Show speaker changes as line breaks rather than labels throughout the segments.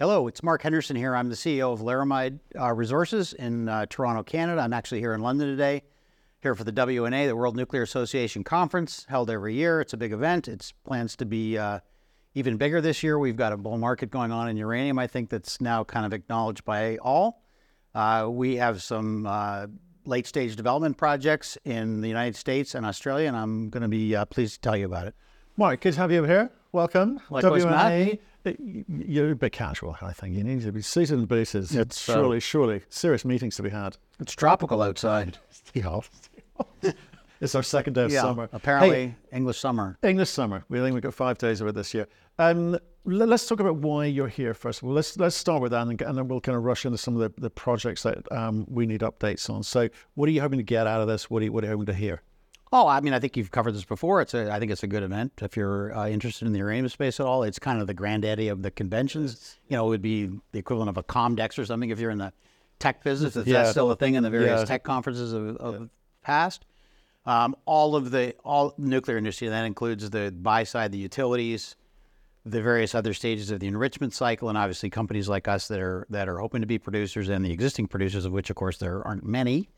Hello, it's Marc Henderson here. I'm the CEO of Laramide uh, Resources in uh, Toronto, Canada. I'm actually here in London today, here for the WNA, the World Nuclear Association Conference, held every year. It's a big event. It plans to be uh, even bigger this year. We've got a bull market going on in uranium, I think, that's now kind of acknowledged by all. Uh, we have some uh, late stage development projects in the United States and Australia, and I'm going to be uh, pleased to tell you about it.
Marc, good to have you over here. Welcome.
Likewise, Matt.
You're a bit casual, I think. You need to be seated in bases. It's surely, surely serious meetings to be had.
It's tropical outside.
Yeah. it's our second day of
Yeah,
summer.
apparently
Hey,
English summer.
English summer. We think we've got five days of it this year. Um, let's talk about why you're here first of all. Let's let's start with that, and, and then we'll kind of rush into some of the, the projects that um, we need updates on. So, what are you hoping to get out of this? What are you, what are you hoping to hear?
Oh, I mean, I think you've covered this before. It's a, I think it's a good event if you're uh, interested in the uranium space at all. It's kind of the granddaddy of the conventions. You know, it would be the equivalent of a Comdex or something if you're in the tech business. If
Yeah.
that's still a thing in the various
Yeah.
tech conferences of, of past. Um, all of the all nuclear industry that includes the buy side, the utilities, the various other stages of the enrichment cycle, and obviously companies like us that are that are hoping to be producers, and the existing producers, of which, of course, there aren't many,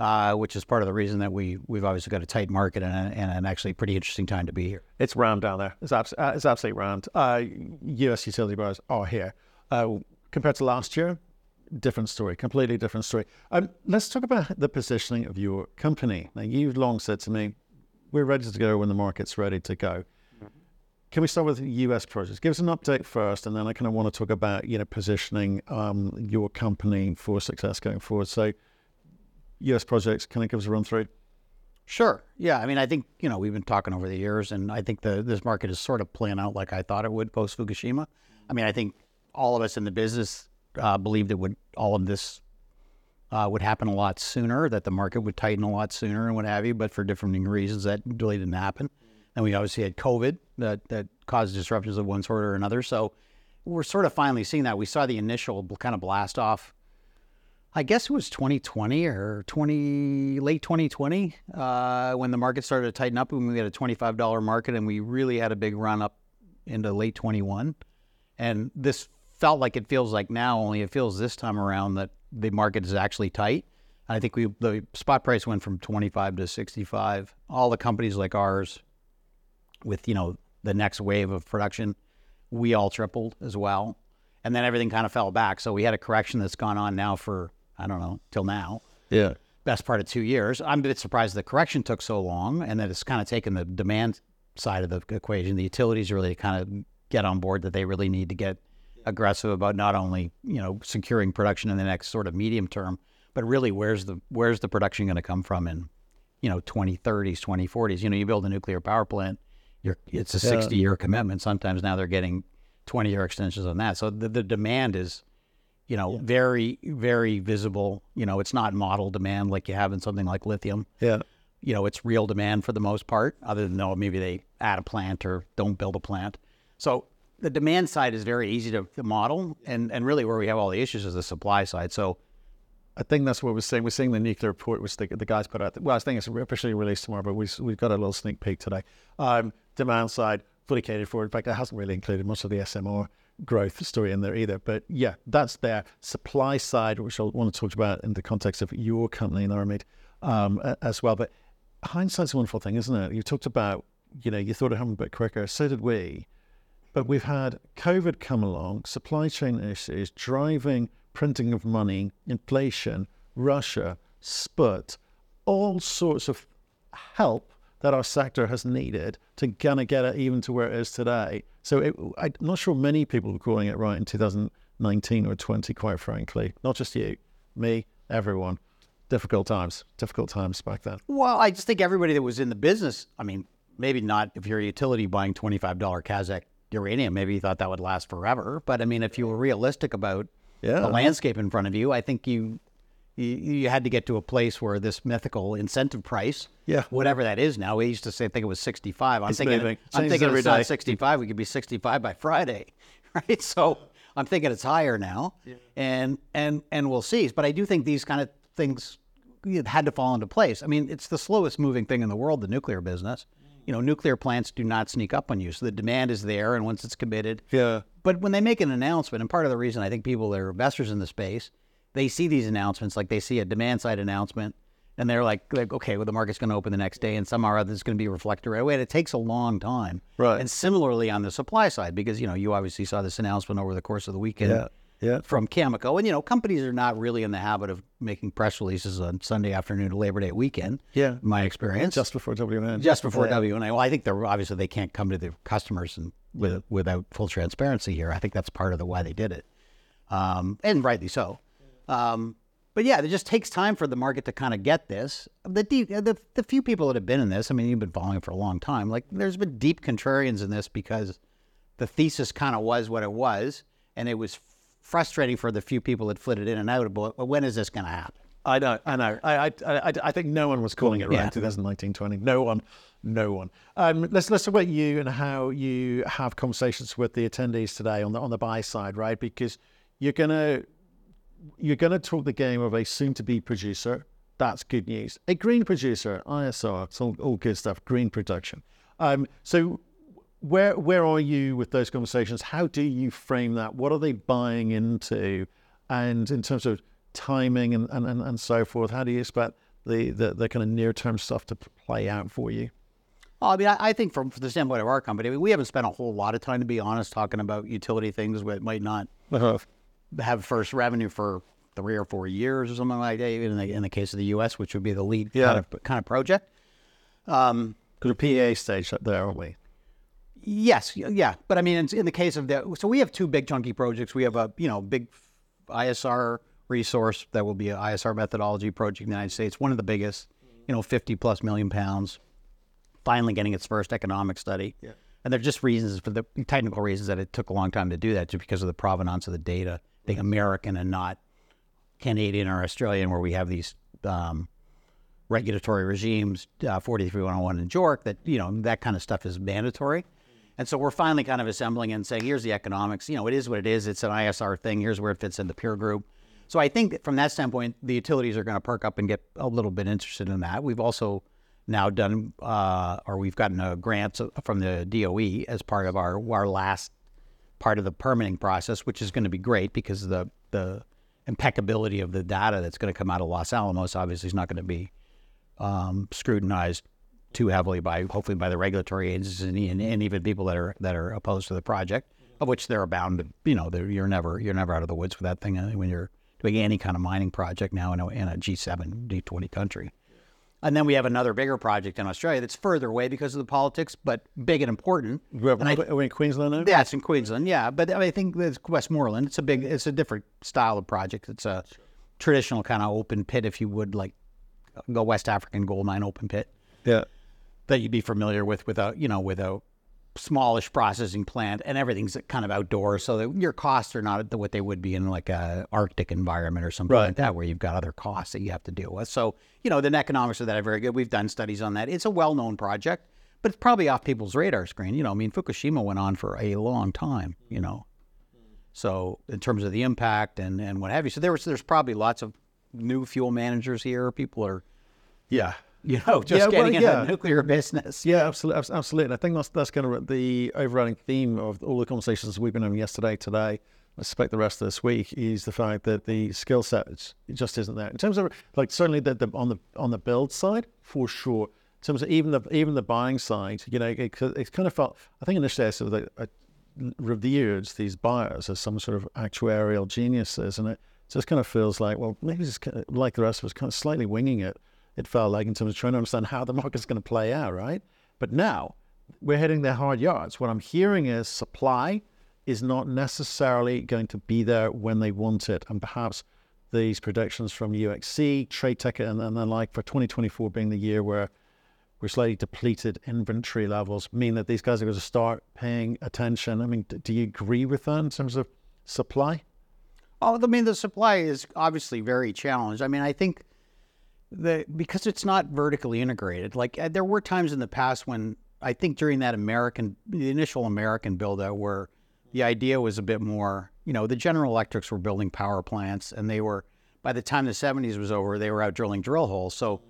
uh, which is part of the reason that we we've obviously got a tight market and, a, and an actually pretty interesting time to be here.
It's round down there. It's, abs- uh, it's absolutely round. Uh, U.S. utility buyers are here. Uh, compared to last year, different story, completely different story. Um, let's talk about the positioning of your company. Now, you've long said to me, we're ready to go when the market's ready to go. Can we start with U.S. projects? Give us an update first, and then I kind of want to talk about you know positioning um, your company for success going forward. So, U.S. projects, can you give us a run through?
Sure. Yeah. I mean, I think you know we've been talking over the years, and I think the this market is sort of playing out like I thought it would post Fukushima. I mean, I think all of us in the business uh, believed it would all of this uh, would happen a lot sooner, that the market would tighten a lot sooner, and what have you. But for different reasons, that really didn't happen. And we obviously had COVID that that caused disruptions of one sort or another. So we're sort of finally seeing that. We saw the initial kind of blast off I guess it was 2020 or 20 late 2020 uh, when the market started to tighten up. When we had a $25 market, and we really had a big run up into late 21. And this felt like it feels like now, only it feels this time around that the market is actually tight. I think we the spot price went from 25 to 65. All the companies like ours, with you know the next wave of production, we all tripled as well, and then everything kind of fell back. So we had a correction that's gone on now for I don't know till now,
Yeah.
best part of two years. I'm a bit surprised the correction took so long, and that it's kind of taken the demand side of the equation. The utilities really kind of get on board that they really need to get aggressive about not only you know securing production in the next sort of medium term, but really where's the where's the production going to come from in you know 2030s, 2040s. You know, you build a nuclear power plant, you're it's a 60 year commitment. Sometimes now they're getting 20 year extensions on that. So the, the demand is you know very very visible. You know, it's not model demand like you have in something like lithium
Yeah.
you know, it's real demand for the most part, other than though maybe they add a plant or don't build a plant. So the demand side is very easy to, to model, and, and really where we have all the issues is the supply side. So
I think that's what we're seeing. We're seeing the nuclear report, which the, the guys put out. Well, I think it's officially released tomorrow, but we, we've got a little sneak peek today. Um, demand side, fully catered for. In fact, it hasn't really included much of the SMR growth story in there either. But yeah, that's their Supply side, which I want to talk about in the context of your company, Laramide, um, as well. But hindsight's a wonderful thing, isn't it? You talked about, you know, you thought it happened a bit quicker. So did we. But we've had COVID come along, supply chain issues, driving printing of money, inflation, Russia, SPUT, all sorts of help that our sector has needed to kind of get it even to where it is today. So it, I'm not sure many people were calling it right in 2019 or 20, quite frankly. Not just you, me, everyone. Difficult times, difficult times back then.
Well, I just think everybody that was in the business, I mean, maybe not if you're a utility buying $25 Kazakh uranium, maybe you thought that would last forever. But I mean, if you were realistic about
Yeah.
the landscape in front of you, I think you, you you had to get to a place where this mythical incentive price,
Yeah.
whatever that is now, we used to say, I think it was 65. I'm
It's
thinking. I'm
Changes
thinking it's not 65. We could be 65 by Friday, right? So I'm thinking it's higher now, and and and we'll see. But I do think these kind of things had to fall into place. I mean, it's the slowest moving thing in the world, the nuclear business. You know, nuclear plants do not sneak up on you. So the demand is there, and once it's committed,
Yeah.
but when they make an announcement, and part of the reason I think people that are investors in the space, they see these announcements, like they see a demand side announcement, and they're like, like okay, well, the market's going to open the next day, and somehow or other it's going to be reflected right away. And it takes a long time.
Right.
And similarly on the supply side, because you know you obviously saw this announcement over the course of the weekend
Yeah. Yeah.
from Cameco, and you know companies are not really in the habit of making press releases on Sunday afternoon to Labor Day weekend.
Yeah.
my experience,
Just before WN.
just before
Yeah.
WNA. Well, I think they're obviously they can't come to the customers and with, without full transparency here. I think that's part of the why they did it, um, and rightly so. Um, but yeah, it just takes time for the market to kind of get this. The deep, the the few people that have been in this. I mean, you've been following it for a long time. Like, there's been deep contrarians in this because the thesis kind of was what it was, and it was frustrating for the few people that flitted in and out. Well, when is this going to happen?
I know, I know. I, I, I, I think no one was calling it right
Yeah.
in 2019, 20. No one, no one. Um, let's let's talk about you and how you have conversations with the attendees today on the on the buy side, right? Because you're gonna you're gonna talk the game of a soon-to-be producer. That's good news. A green producer, ISR, it's all, all good stuff. Green production. Um, so where where are you with those conversations? How do you frame that? What are they buying into? And in terms of timing and, and, and, so forth, how do you expect the, the, the kind of near term stuff to play out for you?
Well, I mean, I, I think from the standpoint of our company, I mean, we haven't spent a whole lot of time, to be honest, talking about utility things that might not have first revenue for three or four years or something like that. Even in the, in the case of the U.S., which would be the lead
Yeah.
kind of kind of project. Um,
Because a PA stage up there, aren't we?
yes, yeah, but I mean, in, in the case of the, so we have two big chunky projects. We have a you know big ISR resource that will be an ISR methodology project in the United States, one of the biggest, you know, 50 plus million pounds, finally getting its first economic study.
Yeah.
And they're just reasons for the technical reasons that it took a long time to do that, just because of the provenance of the data, being American and not Canadian or Australian, where we have these um, regulatory regimes, uh, 43101 in JORC, that, you know, that kind of stuff is mandatory. And so we're finally kind of assembling and saying, here's the economics. You know, it is what it is. It's an ISR thing. Here's where it fits in the peer group. So I think from that standpoint, the utilities are going to perk up and get a little bit interested in that. We've also now done, uh, or we've gotten a grant from the DOE as part of our our last part of the permitting process, which is going to be great because the the impeccability of the data that's going to come out of Los Alamos obviously is not going to be um, scrutinized too heavily by hopefully by the regulatory agencies and, and, even people that are that are opposed to the project, of which there are bound to you know you're never you're never out of the woods with that thing uh, when you're doing any kind of mining project now in a, in a G7 G20 country. And then we have another bigger project in Australia that's further away because of the politics, but big and important.
We're, are we in Queensland now?
Yeah, it's in Queensland. Yeah, but I think it's Westmoreland. It's a big, it's a different style of project. It's a traditional kind of open pit, if you would, like go West African gold mine open pit
Yeah.
that you'd be familiar with, with a you know with a smallish processing plant, and everything's kind of outdoors, so that your costs are not what they would be in like a Arctic environment or something
Right.
like that, where you've got other costs that you have to deal with. So you know the economics of that are very good. We've done studies on that. It's a well-known project, but it's probably off people's radar screen. You know, I mean, Fukushima went on for a long time. You know, so in terms of the impact and and what have you, so there was there's probably lots of new fuel managers here. People are
Yeah.
You know just
Yeah, well,
getting into
yeah.
the nuclear business.
Yeah, absolutely, absolutely. I think that's that's kind of the overriding theme of all the conversations we've been having yesterday, today. I suspect the rest of this week is the fact that the skill set just isn't there. In terms of like certainly the, the on the on the build side for sure. In terms of even the even the buying side, you know, it, it kind of felt. I think initially I sort of uh, revered these buyers as some sort of actuarial geniuses, and it just kind of feels like well maybe it's kind of, like the rest of us, kind of slightly winging it. It felt like in terms of trying to understand how the market's going to play out, right? But now we're hitting their hard yards. What I'm hearing is supply is not necessarily going to be there when they want it, and perhaps these predictions from UXC, TradeTech, and, and the like for 2024 being the year where we're slightly depleted inventory levels mean that these guys are going to start paying attention. I mean, d- do you agree with that in terms of supply?
Oh, I mean, the supply is obviously very challenged. I mean, I think the because it's not vertically integrated. Like uh, there were times in the past when I think during that American, the initial American build out, where the idea was a bit more. You know, the General Electrics were building power plants, and they were by the time the '70s was over, they were out drilling drill holes. So,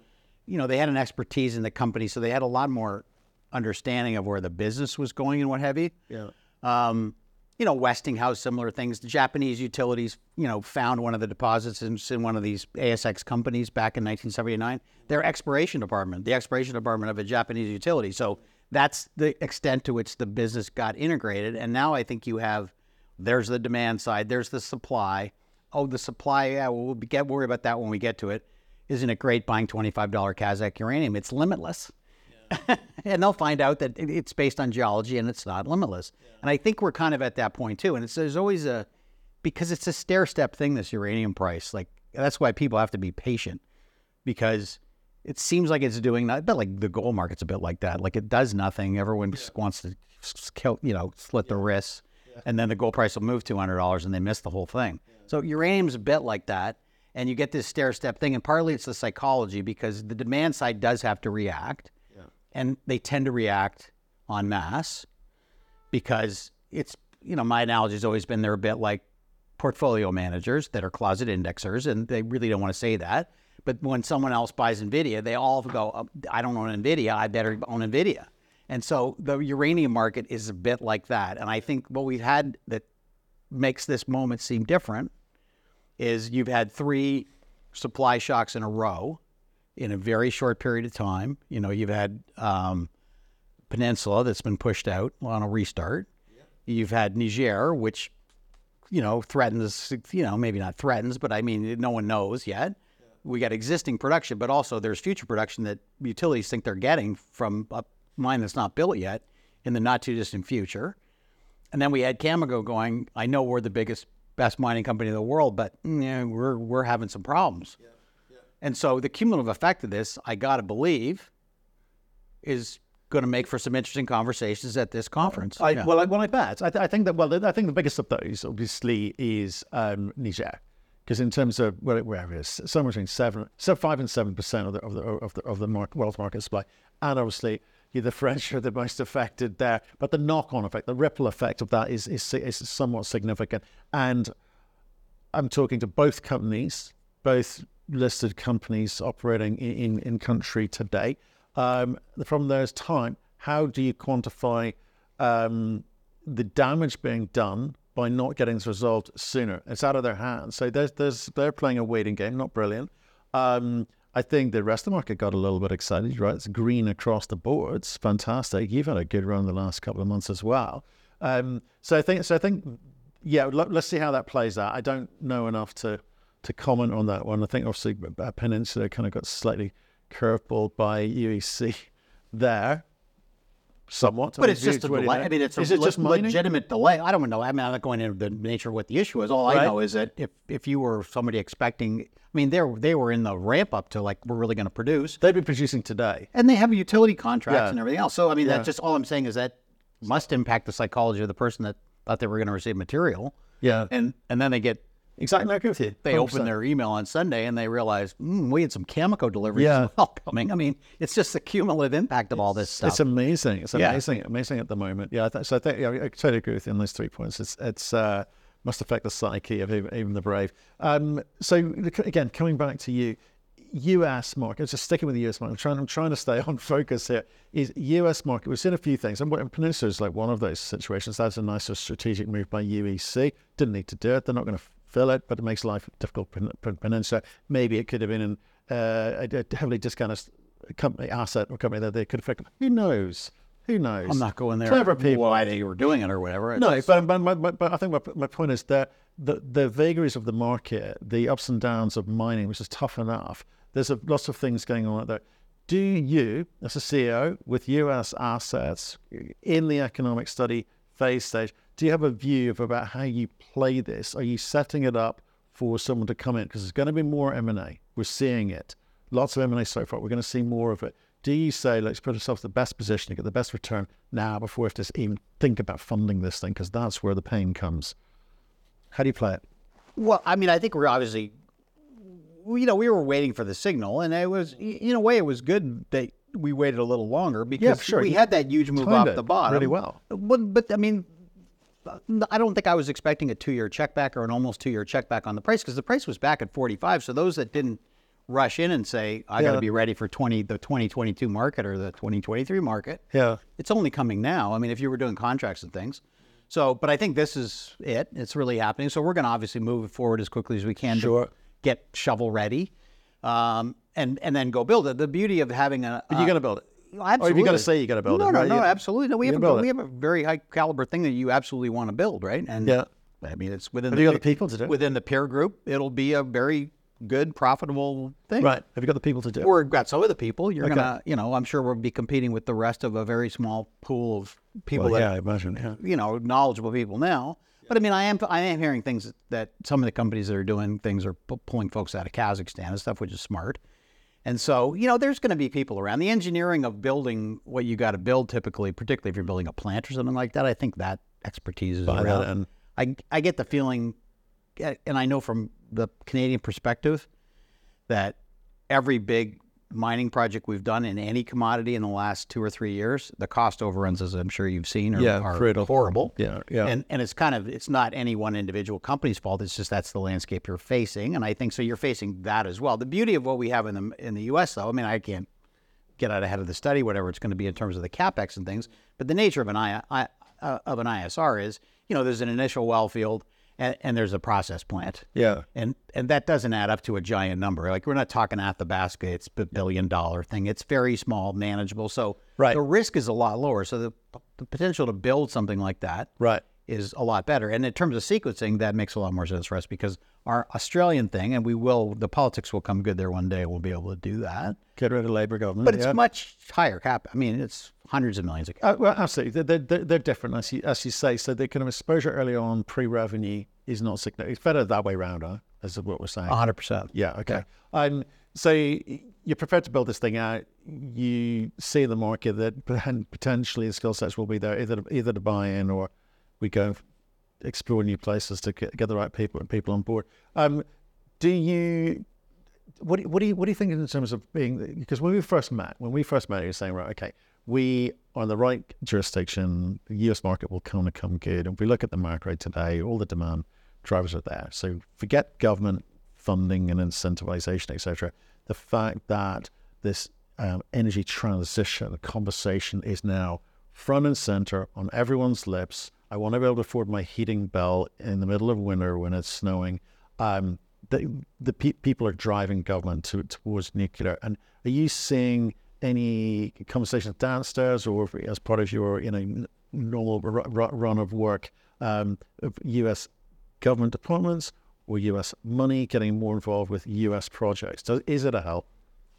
you know, they had an expertise in the company, so they had a lot more understanding of where the business was going and what have you.
Yeah.
Um, you know, Westinghouse, similar things. The Japanese utilities, you know, found one of the deposits in, in one of these ASX companies back in 1979. Their exploration department, the exploration department of a Japanese utility. So that's the extent to which the business got integrated. And now I think you have there's the demand side, there's the supply. Oh, the supply, yeah, we'll get worry about that when we get to it. Isn't it great buying $25 Kazakh uranium? It's limitless. and they'll find out that it's based on geology and it's not limitless. And I think we're kind of at that point too. And it's there's always a because it's a stair step thing. This uranium price, like that's why people have to be patient because it seems like it's doing that. But like the gold market's a bit like that. Like it does nothing. Everyone just wants to kill, you know, slit the wrists, and then the gold price will move two hundred dollars, and they miss the whole thing. So uranium's a bit like that. And you get this stair step thing, and partly it's the psychology because the demand side does have to react and they tend to react en masse because it's you know my analogy has always been they're a bit like portfolio managers that are closet indexers and they really don't want to say that. But when someone else buys nvidia they all go "Oh, i don't own nvidia i better own nvidia. And so the uranium market is a bit like that and i think what we've had that makes this moment seem different is you've had three supply shocks in a row in a very short period of time. You know, you've had um, Peninsula that's been pushed out on a restart. You've had Niger, which you know threatens. You know, maybe not threatens, but I mean, no one knows yet. We got existing production, but also there's future production that utilities think they're getting from a mine that's not built yet in the not too distant future. And then we had Cameco going. I know we're the biggest, best mining company in the world, but mm, yeah, we're we're having some problems. And so the cumulative effect of this, I got to believe, is going to make for some interesting conversations at this conference.
I,
Yeah.
Well, I, well, I bet. I, th- I think that. Well, I think the biggest of those, obviously, is um, Niger, because in terms of well, where it is, somewhere between seven, so five and seven percent of the of the of the of the market, wealth market supply, and obviously. Yeah, the French are the most affected there, but the knock-on effect, the ripple effect of that is is, is somewhat significant. And I'm talking to both companies, both listed companies operating in, in, country today. Um, from those time, how do you quantify um, the damage being done by not getting this resolved sooner? It's out of their hands. So there's, there's, they're playing a waiting game, not brilliant. Um, I think the rest of the market got a little bit excited, right? It's green across the board. It's fantastic. You've had a good run the last couple of months as well. Um, so I think, so I think, yeah. Let, us see how that plays out. I don't know enough to to comment on that one. I think obviously uh, Peninsula kind of got slightly curveballed by UEC there, somewhat.
But it's just a
what do you
delay. I mean, it's a
it
le-
just mining?
legitimate delay. I don't know. I mean, I'm not going into the nature of what the issue is. All I know is that if, if you were somebody expecting, I mean, they were, they were in the ramp up to like, we're really going to produce.
They've been producing today.
And they have utility contracts
Yeah.
and everything else. So, I mean,
Yeah.
that's just all I'm saying is that must impact the psychology of the person that thought they were going to receive material.
Yeah,
And, and then they get
exactly. I agree with you.
they
100%.
open their email on Sunday and they realize mm, we had some Cameco deliveries
Yeah.
as well coming. I mean, it's just the cumulative impact of all this stuff.
It's amazing. It's
Yeah.
amazing, amazing at the moment. Yeah, I th- so I think yeah, I totally agree with you on those three points. It's it's uh, must affect the psyche of even, even the brave. Um, so again, coming back to you, U.S. market. Just sticking with the U.S. market. I'm trying. I'm trying to stay on focus here. Is U.S. market? We've seen a few things, and what- Peninsula is like one of those situations. That's a nice sort of strategic move by UEC. Didn't need to do it. They're not going to fill it, but it makes life difficult for Peninsula. Maybe it could have been an, uh, a a heavily discounted company asset or company that they could affect. Who knows? Who knows?
I'm not going there.
Clever people.
Why they were doing it or whatever. It's
No, but, but, but, but I think my, my point is that the, the vagaries of the market, the ups and downs of mining, which is tough enough, there's a, lots of things going on out there. Do you, as a CEO with US assets in the economic study phase stage, do you have a view of about how you play this? Are you setting it up for someone to come in? Because there's going to be more M&A. We're seeing it. Lots of M&A so far. We're going to see more of it. Do you say, let's put ourselves in the best position to get the best return now before we have to even think about funding this thing? Because that's where the pain comes. How do you play it?
Well, I mean, I think we're obviously, you know, we were waiting for the signal, and it was, in a way, it was good that we waited a little longer because
sure.
we had that huge move
Timed
off the bottom
really well.
But, but I mean, I don't think I was expecting a two-year check back or an almost two-year check back on the price because the price was back at 45. So those that didn't rush in and say, I got to be ready for 20 the 2022 market or the 2023 market.
Yeah.
It's only coming now. I mean, if you were doing contracts and things. So, but I think this is it. It's really happening. So we're going to obviously move it forward as quickly as we can
Sure.
to get shovel ready, um, and and then go build it. The beauty of having a
But you're going to build it.
Oh, absolutely.
Or have you got to say you got to build
no,
it?
No,
right?
no, absolutely. No, we have, a, we have a very high caliber thing that you absolutely want to build, right? And
Yeah.
I mean, it's within
Have
the
you got the
pe-
people to do
within the peer group. It'll be a very good, profitable thing.
Right. Have you got the people to do?
We've got some of the people. You're
Okay.
gonna, you know, I'm sure we'll be competing with the rest of a very small pool of people
Well,
that
yeah, I imagine. Yeah.
you know, knowledgeable people now. But I mean, I am I am hearing things that some of the companies that are doing things are pu- pulling folks out of Kazakhstan and stuff, which is smart. And so, you know, there's going to be people around. The engineering of building what you got to build, typically, particularly if you're building a plant or something like that, I think that expertise is
that
around.
and-
I I get the feeling, eh, and I know from the Canadian perspective, that every big mining project we've done in any commodity in the last two or three years, the cost overruns, as I'm sure you've seen, are,
Yeah,
are horrible.
Yeah, yeah.
And and it's kind of it's not any one individual company's fault. It's just that's the landscape you're facing, and I think so. You're facing that as well. The beauty of what we have in the in the U.S. though, I mean, I can't get out ahead of the study, whatever it's going to be in terms of the capex and things. But the nature of an I, I uh, of an ISR is, you know, there's an initial well field and, and there's a process plant.
Yeah.
And and that doesn't add up to a giant number. Like we're not talking Athabasca, it's a billion dollar thing. It's very small, manageable. So
Right.
the risk is a lot lower. So the, the potential to build something like that
Right.
is a lot better. And in terms of sequencing, that makes a lot more sense for us because our Australian thing, and we will, the politics will come good there one day. We'll be able to do that.
Get rid of Labour government.
But it's
yeah.
much higher cap. I mean, it's hundreds of millions of
Uh, well, absolutely. They're, they're, they're different, as you, as you say. So the kind of exposure early on, pre-revenue, is not significant. It's better that way round, huh? As what we're saying.
100%.
Yeah. Okay. Um, so you're prepared to build this thing out. You see the market that potentially the skill sets will be there, either to, either to buy in or we go explore new places to get, get the right people and people on board. Um, do you? What do, you- what do you what do you think in terms of being? Because when we first met, when we first met, you were saying, right, okay, we are the right jurisdiction. The U.S. market will kind of come good. And if we look at the macro today, all the demand drivers are there. So forget government funding and incentivization, etc. The fact that this um, energy transition conversation is now front and center on everyone's lips. I want to be able to afford my heating bill in the middle of winter when it's snowing. Um, the the pe- people are driving government to, towards nuclear. And are you seeing any conversations downstairs or as part of your you know normal r- r- run of work, um, of U.S. government departments or U.S. money getting more involved with U.S. projects? Does, is it a help?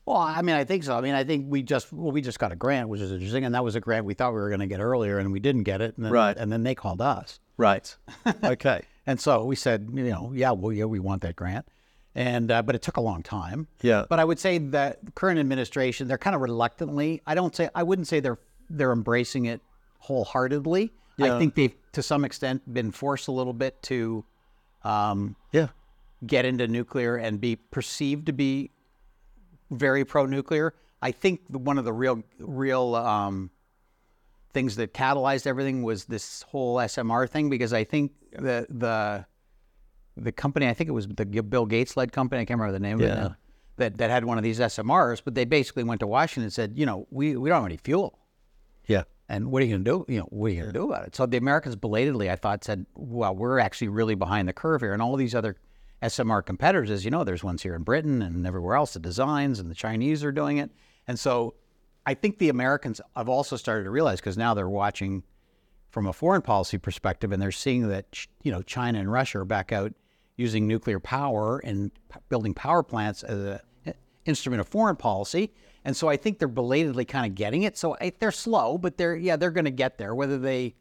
Well, I mean, I think so. I mean, I think we just well, we just got a grant, which is interesting, and that was a grant we thought we were going to get earlier, and we didn't get it, and then,
Right.
And then they called us,
Right. okay.
and so we said, you know, yeah, well, yeah, we want that grant, and uh, but it took a long time.
Yeah.
But I would say that current administration, they're kind of reluctantly. I don't say I wouldn't say they're they're embracing it wholeheartedly.
Yeah.
I think they've to some extent been forced a little bit to um,
Yeah.
get into nuclear and be perceived to be very pro-nuclear. I think one of the real real um, things that catalyzed everything was this whole SMR thing because I think the the the company I think it was the Bill Gates led company I can't remember the name of it now, that that had one of these SMRs, but they basically went to Washington and said, you know, we we don't have any fuel.
Yeah.
And what are you going to do? You know, what are you going to do about it? So the Americans belatedly, I thought, said, "Well, we're actually really behind the curve here." And all these other SMR competitors, as you know, there's ones here in Britain and everywhere else. The designs and the Chinese are doing it. And so, I think the Americans have also started to realize because now they're watching from a foreign policy perspective, and they're seeing that you know China and Russia are back out using nuclear power and p- building power plants as a i- instrument of foreign policy. And so I think they're belatedly kind of getting it. So I, they're slow, but they're yeah they're going to get there. Whether they,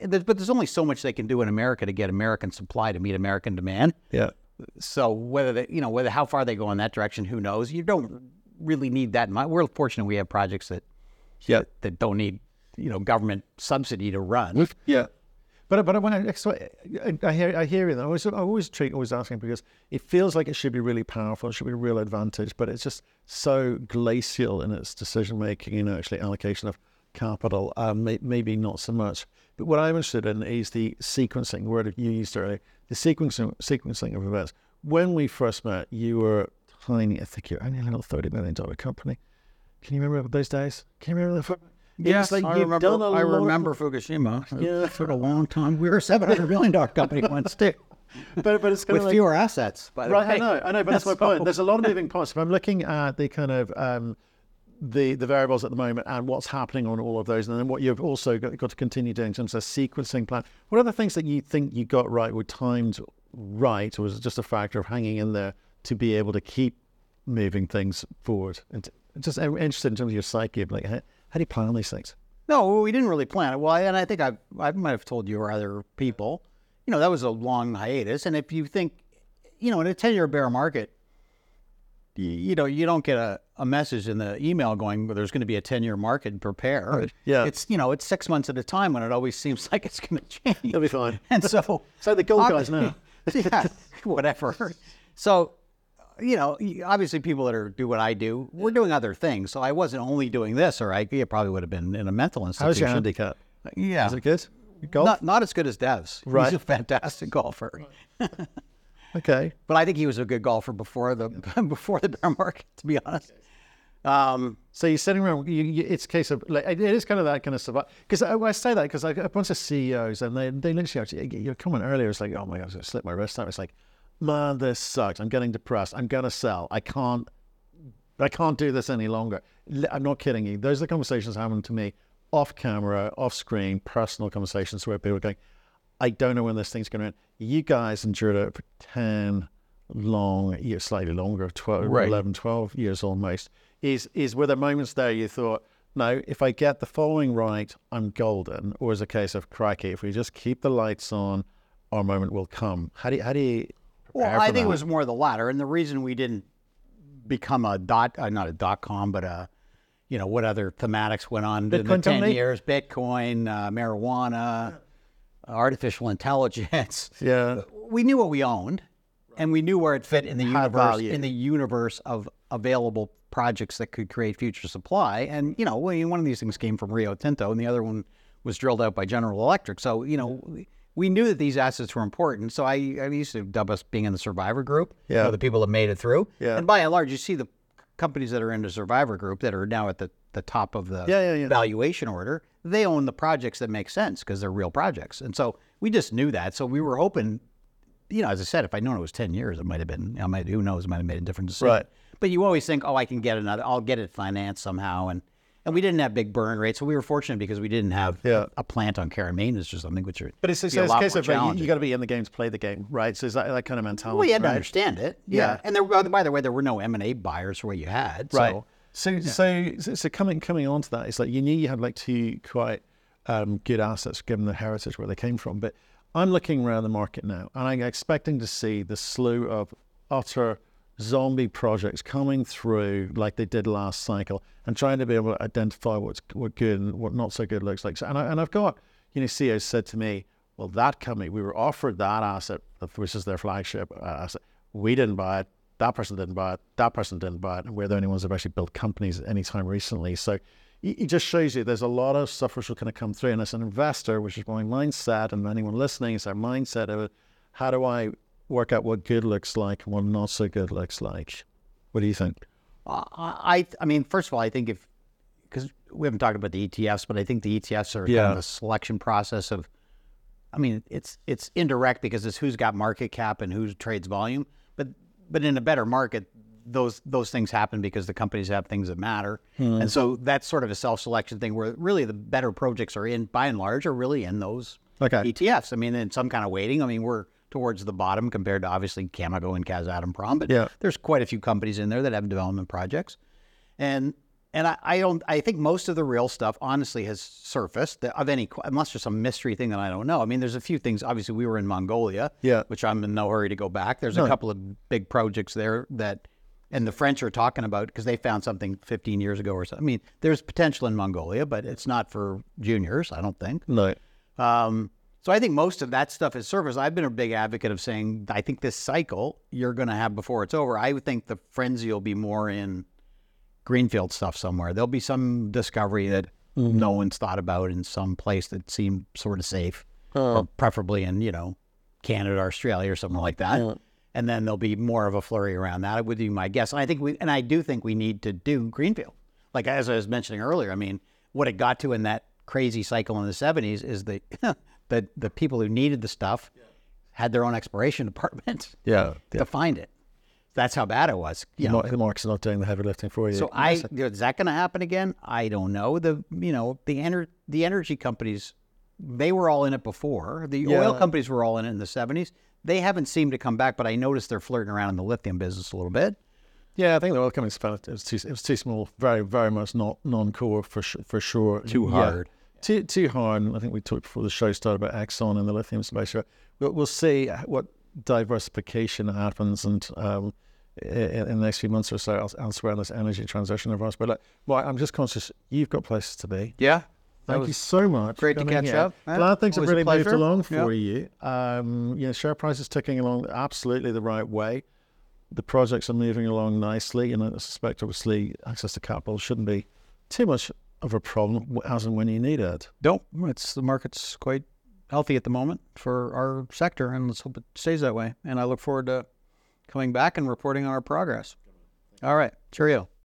but there's only so much they can do in America to get American supply to meet American demand.
Yeah.
So whether they, you know, whether how far they go in that direction, who knows? You don't really need that. much. We're fortunate we have projects that
Yeah.
that don't need you know government subsidy to run.
Yeah. But but when I, I, hear I hear you. I always I always treat always asking because it feels like it should be really powerful. It should be a real advantage, but it's just so glacial in its decision making and actually allocation of capital. Um, may, maybe not so much. But what I'm interested in is the sequencing word you used earlier. The sequencing sequencing of events. When we first met, you were tiny. I think you're only a little thirty million dollar company. Can you remember those days? Can you remember that? It
Yes,
was like
I
you've
remember.
done a
I
lot of-
remember Fukushima.
Yeah.
It took a long time. We were a seven hundred million dollar company once too,
but but it's kind
with
of like,
fewer assets. By the
Right, I know, I know, but that's my point. There's a lot of moving parts. If I'm looking at the kind of um, the the variables at the moment and what's happening on all of those, and then what you've also got, got to continue doing in terms of sequencing plan. What are the things that you think you got right, were timed right, or was it just a factor of hanging in there to be able to keep moving things forward? And just I'm interested in terms of your psyche of like how, do you plan these things?
No, we didn't really plan it. Well, and I think I I might have told you or other people, you know, that was a long hiatus. And if you think, you know, in a ten year bear market, you, you know, you don't get a, a message in the email going, well, there's going to be a ten year market. and Prepare.
Yeah.
It's you know, it's six months at a time when it always seems like it's going to change.
It'll be fine.
And so,
So the gold guys now.
yeah, whatever. So, you know, obviously people that are do what I do, we're doing other things. So I wasn't only doing this, or I it probably would have been in a mental institution.
How's your handicap?
Yeah,
Is it good? Golf?
not not as good as Dev's.
Right.
He's a fantastic golfer,
okay.
but I think he was a good golfer before the before the bear market. To be honest. Um,
So you're sitting around. You, you, it's a case of like it is kind of that kind of survival. Because I, I say that because I bunch of CEOs and they they literally actually you're coming earlier. It's like oh my god, I gonna my wrist out. It's like man, this sucks. I'm getting depressed. I'm gonna sell. I can't. I can't do this any longer. I'm not kidding you. Those are the conversations happening to me off camera, off screen, personal conversations where people are going, I don't know when this thing's going to end. You guys endured it for 10 long years, slightly longer, 12,
Right.
11, 12 years almost. Is, is were there moments there you thought, no, if I get the following right, I'm golden? Or is it a case of, crikey, if we just keep the lights on, our moment will come? How do you, how do you
well, I think it was more the latter, and the reason we didn't become a dot, uh, not a dot com, but a, you know, what other thematics went on in the
Bitcoin
ten
company?
years: Bitcoin, uh, marijuana, artificial intelligence.
Yeah.
we knew what we owned, and we knew where it fit in the
Had
universe
value.
in the universe of available projects that could create future supply. And you know, we- one of these things came from Rio Tinto, and the other one was drilled out by General Electric. So you know, we, we knew that these assets were important. So I, I used to dub us being in the survivor group. you know,
Yeah.
the people that made it through.
Yeah.
And by and large, you see the companies that are in the survivor group that are now at the, the top of the
Yeah, yeah, yeah.
valuation order, they own the projects that make sense because they're real projects. And so we just knew that. So we were hoping, you know, as I said, if I'd known it was 10 years, it might have been, I might, who knows, it might have made a different decision.
Right.
But you always think, oh, I can get another, I'll get it financed somehow. And, and we didn't have big burn rates. So we were fortunate because we didn't have
Yeah.
a plant on care and maintenance or something, which are,
But it's, it's,
a
it's a
lot
case
more
of you,
challenging.
you got to be in the game to play the game, right? So is that that kind of mentality?
well, you had to understand it.
Yeah.
Yeah. And there, by the way, there were no M&A buyers for what you had.
Right.
So,
So, so, so, so coming coming on to that, it's like you knew you had like two quite um, good assets given the heritage where they came from. But I'm looking around the market now, and I'm expecting to see the slew of utter zombie projects coming through like they did last cycle, and trying to be able to identify what's what good and what not so good looks like. So, and, I, and I've got you know CEOs said to me, well, that company we were offered that asset, which is their flagship uh, asset. We didn't buy it that person didn't buy it, that person didn't buy it, and we're the only ones that have actually built companies at any time recently. So it just shows you there's a lot of stuff which will kind of come through. And as an investor, which is my mindset, and anyone listening, is our mindset of how do I work out what good looks like and what not so good looks like? What do you think?
Uh, I, I mean, first of all, I think if because we haven't talked about the ETFs, but I think the ETFs are kind of a selection process of. I mean, it's it's indirect because it's who's got market cap and who trades volume, but but in a better market, those those things happen because the companies have things that matter, and so that's sort of a self selection thing where really the better projects are in by and large are really in those
Okay.
ETFs. I mean, in some kind of weighting. I mean, we're towards the bottom compared to obviously Cameco and Kazatomprom, but
Yeah.
there's quite a few companies in there that have development projects, and and I, I don't. I think most of the real stuff, honestly, has surfaced of any, unless there's some mystery thing that I don't know. I mean, there's a few things. Obviously, we were in Mongolia,
Yeah.
which I'm in no hurry to go back. There's a couple of big projects there that, and the French are talking about because they found something 15 years ago or something. I mean, there's potential in Mongolia, but it's not for juniors, I don't think.
No.
Um, so I think most of that stuff is service. I've been a big advocate of saying I think this cycle you're going to have before it's over. I would think the frenzy will be more in greenfield stuff somewhere. There'll be some discovery that mm-hmm. no one's thought about in some place that seemed sort of safe, or preferably in you know Canada, or Australia, or something like that. and then there'll be more of a flurry around that. Would be my guess. And I think we, and I do think we need to do greenfield. Like as I was mentioning earlier, I mean, what it got to in that crazy cycle in the '70s is the the the people who needed the stuff had their own exploration department
Yeah.
to find it. That's how bad it was. You know,
Mark, the market's not doing the heavy lifting for you.
so I is that going to happen again? I don't know. The you know the ener- the energy companies, they were all in it before. The oil companies were all in it in the seventies. They haven't seemed to come back, but I noticed they're flirting around in the lithium business a little bit.
Yeah, I think the oil companies felt it was too it was too small, very very much not non core for su- for sure.
Too
Yeah. Too too hard. And I think we talked before the show started about Exxon and the lithium space. So We'll, we'll see what diversification happens and um, in, in the next few months or so elsewhere in this energy transition of ours. But like, well, I'm just conscious you've got places to be.
Yeah,
Thank you so much.
great to catch
here.
up. Yeah,
Glad things have
always a
really moved along for
Yeah.
you. Um, you know, share prices ticking along absolutely the right way. The projects are moving along nicely, and I suspect obviously access to capital shouldn't be too much of a problem as and when you need it.
don't. It's the market's quite healthy at the moment for our sector, and let's hope it stays that way. And I look forward to coming back and reporting on our progress. All right, cheerio.